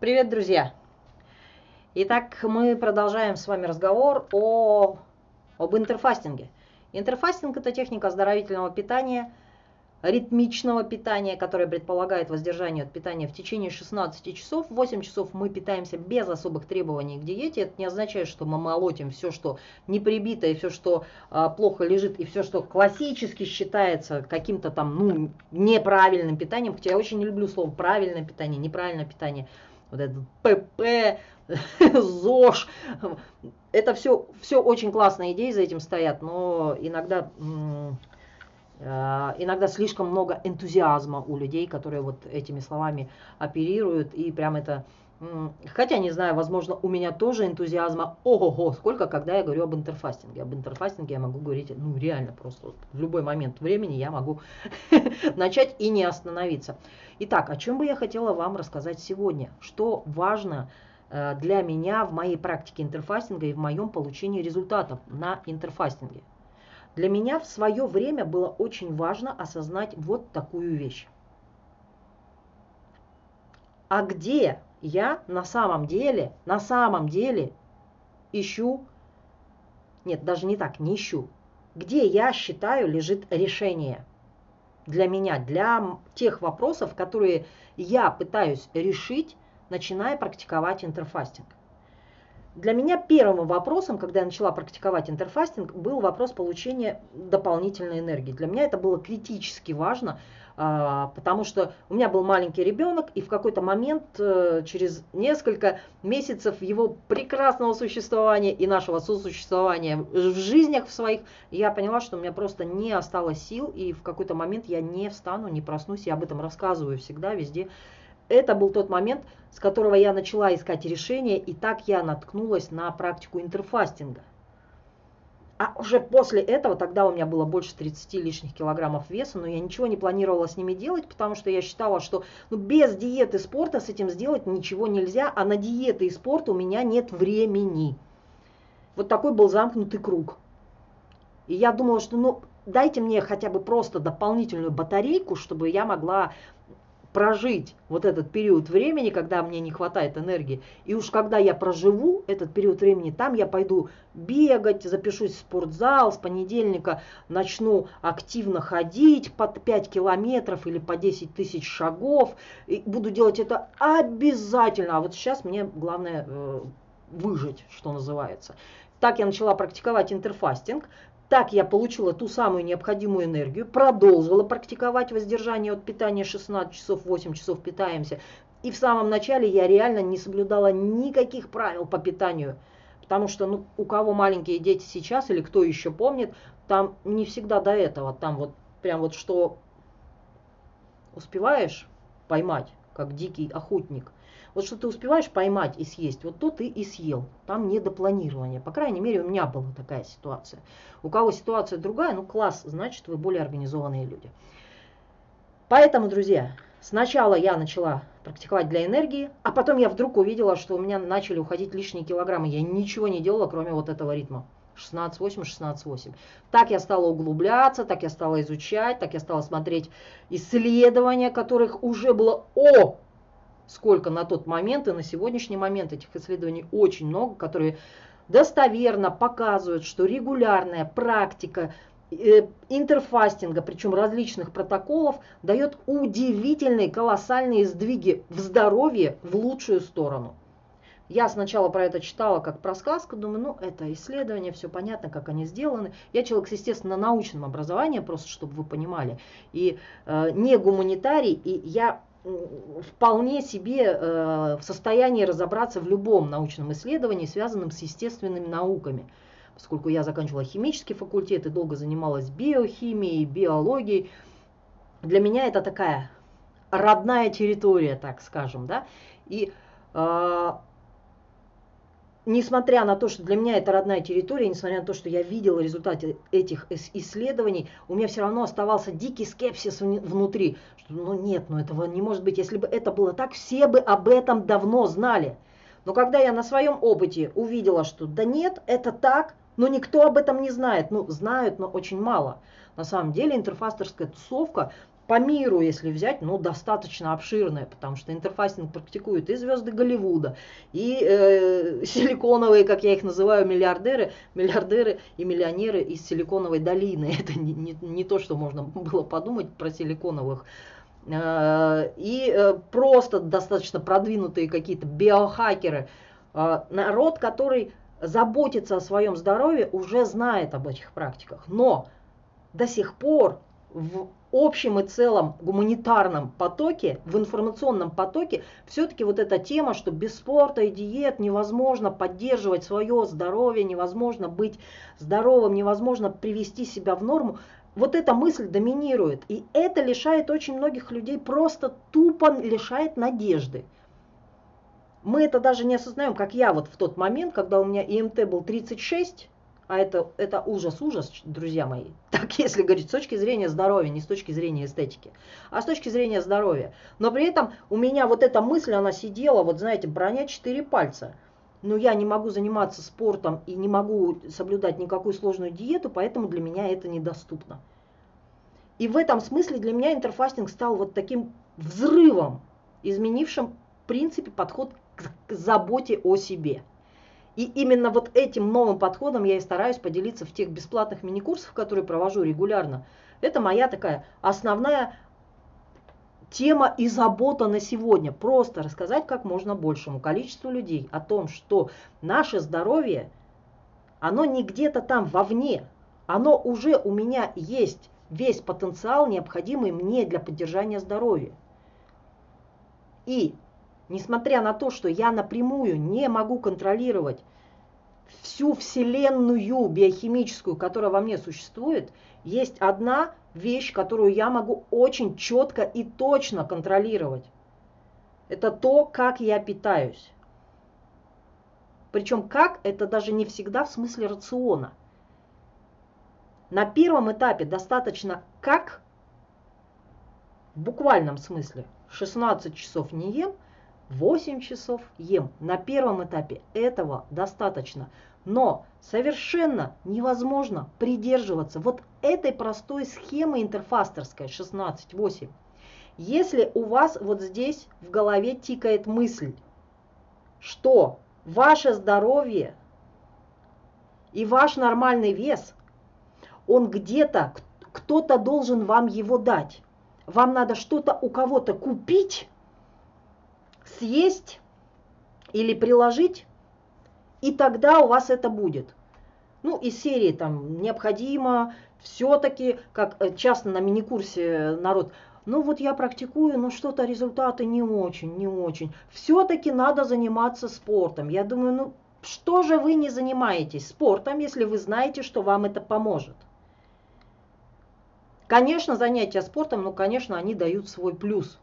Привет, друзья! Итак, мы продолжаем с вами разговор о, об интерфастинге. Интерфастинг – это техника оздоровительного питания – ритмичного питания, которое предполагает воздержание от питания в течение 16 часов. 8 часов мы питаемся без особых требований к диете. Это не означает, что мы молотим все, что не прибито, и все, что а, плохо лежит, и все, что классически считается каким-то там ну, неправильным питанием. Хотя я очень не люблю слово правильное питание, неправильное питание. Вот это ПП, ЗОЖ. Это все, все очень классные идеи за этим стоят, но иногда Э, иногда слишком много энтузиазма у людей, которые вот этими словами оперируют, и прям это... Хотя, не знаю, возможно, у меня тоже энтузиазма, ого-го, сколько, когда я говорю об интерфастинге. Об интерфастинге я могу говорить, ну, реально, просто в любой момент времени я могу начать и не остановиться. Итак, о чем бы я хотела вам рассказать сегодня? Что важно э, для меня в моей практике интерфастинга и в моем получении результатов на интерфастинге? Для меня в свое время было очень важно осознать вот такую вещь. А где я на самом деле, на самом деле ищу, нет, даже не так, не ищу, где я считаю лежит решение для меня, для тех вопросов, которые я пытаюсь решить, начиная практиковать интерфастинг. Для меня первым вопросом, когда я начала практиковать интерфастинг, был вопрос получения дополнительной энергии. Для меня это было критически важно, а, потому что у меня был маленький ребенок, и в какой-то момент, э, через несколько месяцев его прекрасного существования и нашего сосуществования в жизнях в своих, я поняла, что у меня просто не осталось сил, и в какой-то момент я не встану, не проснусь, я об этом рассказываю всегда, везде это был тот момент, с которого я начала искать решение, и так я наткнулась на практику интерфастинга. А уже после этого, тогда у меня было больше 30 лишних килограммов веса, но я ничего не планировала с ними делать, потому что я считала, что ну, без диеты спорта с этим сделать ничего нельзя, а на диеты и спорт у меня нет времени. Вот такой был замкнутый круг. И я думала, что ну дайте мне хотя бы просто дополнительную батарейку, чтобы я могла прожить вот этот период времени, когда мне не хватает энергии. И уж когда я проживу этот период времени, там я пойду бегать, запишусь в спортзал, с понедельника начну активно ходить под 5 километров или по 10 тысяч шагов. И буду делать это обязательно. А вот сейчас мне главное э, выжить, что называется. Так я начала практиковать интерфастинг. Так я получила ту самую необходимую энергию, продолжила практиковать воздержание от питания 16 часов, 8 часов питаемся. И в самом начале я реально не соблюдала никаких правил по питанию. Потому что ну, у кого маленькие дети сейчас или кто еще помнит, там не всегда до этого. Там вот прям вот что успеваешь поймать, как дикий охотник – вот что ты успеваешь поймать и съесть, вот то ты и съел. Там не до планирования. По крайней мере, у меня была такая ситуация. У кого ситуация другая, ну класс, значит вы более организованные люди. Поэтому, друзья, сначала я начала практиковать для энергии, а потом я вдруг увидела, что у меня начали уходить лишние килограммы. Я ничего не делала, кроме вот этого ритма. 16-8, 16-8. Так я стала углубляться, так я стала изучать, так я стала смотреть исследования, которых уже было о сколько на тот момент и на сегодняшний момент этих исследований очень много, которые достоверно показывают, что регулярная практика э, интерфастинга, причем различных протоколов, дает удивительные колоссальные сдвиги в здоровье в лучшую сторону. Я сначала про это читала как про сказку, думаю, ну это исследование, все понятно, как они сделаны. Я человек естественно, научным образованием, просто чтобы вы понимали, и э, не гуманитарий, и я вполне себе э, в состоянии разобраться в любом научном исследовании, связанном с естественными науками. Поскольку я заканчивала химический факультет и долго занималась биохимией, биологией, для меня это такая родная территория, так скажем, да. И э, несмотря на то, что для меня это родная территория, несмотря на то, что я видела результаты этих исследований, у меня все равно оставался дикий скепсис внутри, что ну нет, ну этого не может быть. Если бы это было так, все бы об этом давно знали. Но когда я на своем опыте увидела, что да нет, это так, но никто об этом не знает. Ну, знают, но очень мало. На самом деле интерфастерская тусовка по миру, если взять, ну, достаточно обширное, потому что интерфейсинг практикуют и звезды Голливуда, и э, силиконовые, как я их называю, миллиардеры, миллиардеры и миллионеры из силиконовой долины. Это не, не, не то, что можно было подумать про силиконовых. Э, и э, просто достаточно продвинутые какие-то биохакеры. Э, народ, который заботится о своем здоровье, уже знает об этих практиках. Но до сих пор в общем и целом гуманитарном потоке, в информационном потоке, все-таки вот эта тема, что без спорта и диет невозможно поддерживать свое здоровье, невозможно быть здоровым, невозможно привести себя в норму, вот эта мысль доминирует. И это лишает очень многих людей, просто тупо лишает надежды. Мы это даже не осознаем, как я вот в тот момент, когда у меня ИМТ был 36, а это, это ужас-ужас, друзья мои. Так, если говорить с точки зрения здоровья, не с точки зрения эстетики, а с точки зрения здоровья. Но при этом у меня вот эта мысль, она сидела, вот знаете, броня четыре пальца. Но я не могу заниматься спортом и не могу соблюдать никакую сложную диету, поэтому для меня это недоступно. И в этом смысле для меня интерфастинг стал вот таким взрывом, изменившим в принципе подход к заботе о себе. И именно вот этим новым подходом я и стараюсь поделиться в тех бесплатных мини-курсах, которые провожу регулярно. Это моя такая основная тема и забота на сегодня. Просто рассказать как можно большему количеству людей о том, что наше здоровье, оно не где-то там вовне, оно уже у меня есть весь потенциал, необходимый мне для поддержания здоровья. И несмотря на то, что я напрямую не могу контролировать всю вселенную биохимическую, которая во мне существует, есть одна вещь, которую я могу очень четко и точно контролировать. Это то, как я питаюсь. Причем как, это даже не всегда в смысле рациона. На первом этапе достаточно как, в буквальном смысле, 16 часов не ем – 8 часов ем. На первом этапе этого достаточно. Но совершенно невозможно придерживаться вот этой простой схемы интерфастерской 16-8. Если у вас вот здесь в голове тикает мысль, что ваше здоровье и ваш нормальный вес, он где-то, кто-то должен вам его дать. Вам надо что-то у кого-то купить, съесть или приложить, и тогда у вас это будет. Ну, из серии там необходимо все-таки, как э, часто на мини-курсе народ, ну вот я практикую, но что-то результаты не очень, не очень. Все-таки надо заниматься спортом. Я думаю, ну что же вы не занимаетесь спортом, если вы знаете, что вам это поможет? Конечно, занятия спортом, ну, конечно, они дают свой плюс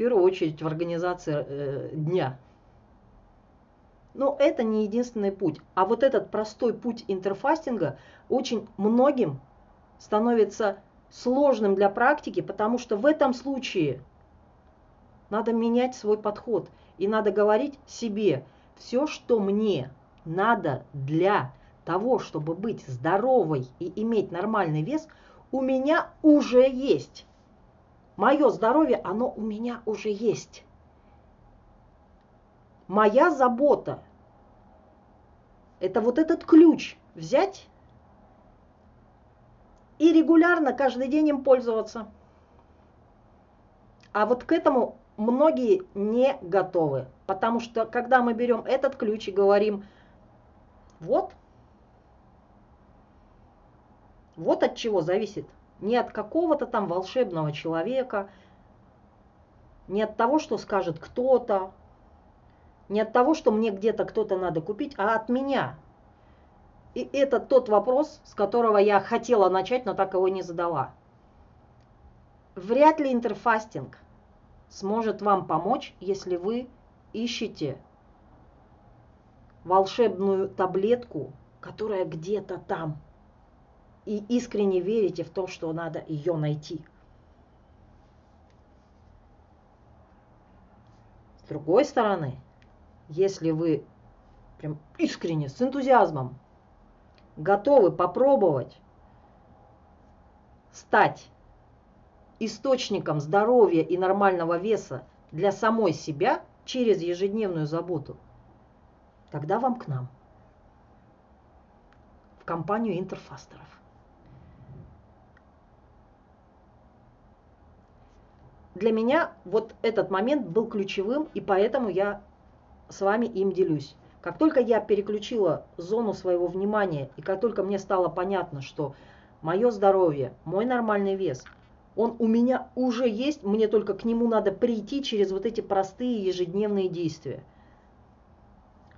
первую очередь в организации э, дня. Но это не единственный путь. А вот этот простой путь интерфастинга очень многим становится сложным для практики, потому что в этом случае надо менять свой подход. И надо говорить себе, все, что мне надо для того, чтобы быть здоровой и иметь нормальный вес, у меня уже есть. Мое здоровье, оно у меня уже есть. Моя забота – это вот этот ключ взять и регулярно каждый день им пользоваться. А вот к этому многие не готовы, потому что когда мы берем этот ключ и говорим, вот, вот от чего зависит – не от какого-то там волшебного человека, не от того, что скажет кто-то, не от того, что мне где-то кто-то надо купить, а от меня. И это тот вопрос, с которого я хотела начать, но так его не задала. Вряд ли интерфастинг сможет вам помочь, если вы ищете волшебную таблетку, которая где-то там и искренне верите в то, что надо ее найти. С другой стороны, если вы прям искренне, с энтузиазмом готовы попробовать стать источником здоровья и нормального веса для самой себя через ежедневную заботу, тогда вам к нам, в компанию интерфастеров. Для меня вот этот момент был ключевым, и поэтому я с вами им делюсь. Как только я переключила зону своего внимания, и как только мне стало понятно, что мое здоровье, мой нормальный вес, он у меня уже есть, мне только к нему надо прийти через вот эти простые ежедневные действия.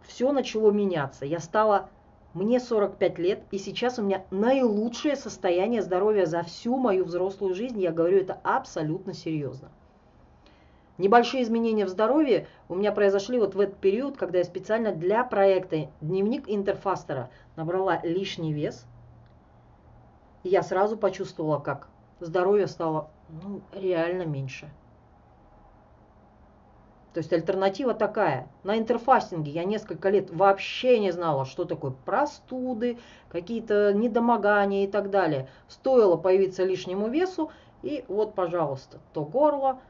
Все начало меняться. Я стала, мне 45 лет, и сейчас у меня наилучшее состояние здоровья за всю мою взрослую жизнь. Я говорю это абсолютно серьезно. Небольшие изменения в здоровье у меня произошли вот в этот период, когда я специально для проекта «Дневник интерфастера» набрала лишний вес. И я сразу почувствовала, как здоровье стало ну, реально меньше. То есть альтернатива такая. На интерфастинге я несколько лет вообще не знала, что такое простуды, какие-то недомогания и так далее. Стоило появиться лишнему весу, и вот, пожалуйста, то горло,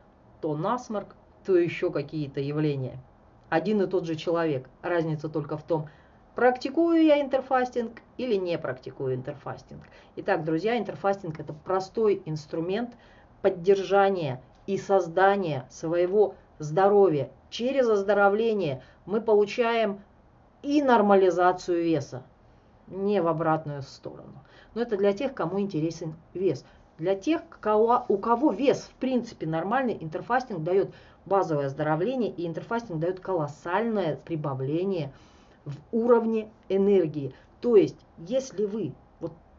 то насморк, то еще какие-то явления. Один и тот же человек. Разница только в том, практикую я интерфастинг или не практикую интерфастинг. Итак, друзья, интерфастинг это простой инструмент поддержания и создания своего здоровья. Через оздоровление мы получаем и нормализацию веса, не в обратную сторону. Но это для тех, кому интересен вес. Для тех, кого, у кого вес в принципе нормальный, интерфастинг дает базовое оздоровление и интерфастинг дает колоссальное прибавление в уровне энергии. То есть, если вы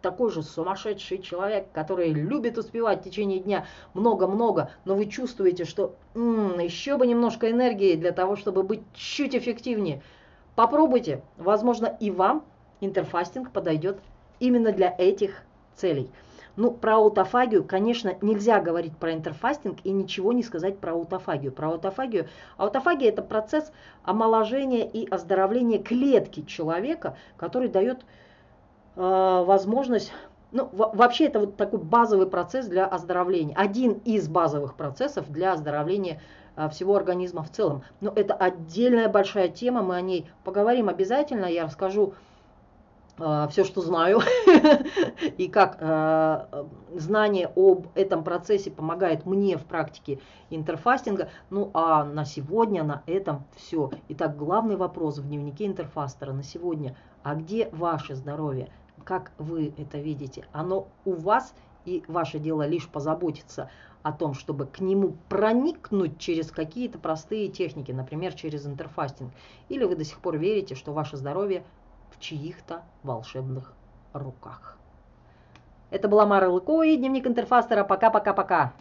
такой же сумасшедший человек, который любит успевать в течение дня много-много, но вы чувствуете, что м-м, еще бы немножко энергии для того, чтобы быть чуть эффективнее, попробуйте. Возможно, и вам интерфастинг подойдет именно для этих целей. Ну, про аутофагию, конечно, нельзя говорить про интерфастинг и ничего не сказать про аутофагию. Про аутофагию. Аутофагия – это процесс омоложения и оздоровления клетки человека, который дает возможность ну, вообще это вот такой базовый процесс для оздоровления. Один из базовых процессов для оздоровления э, всего организма в целом. Но это отдельная большая тема, мы о ней поговорим обязательно. Я расскажу Э, все, что знаю, и как знание об этом процессе помогает мне в практике интерфастинга. Ну а на сегодня на этом все. Итак, главный вопрос в дневнике интерфастера на сегодня. А где ваше здоровье? Как вы это видите? Оно у вас, и ваше дело лишь позаботиться о том, чтобы к нему проникнуть через какие-то простые техники, например, через интерфастинг. Или вы до сих пор верите, что ваше здоровье в чьих-то волшебных руках. Это была Мара Лыкова и дневник интерфастера. Пока-пока-пока.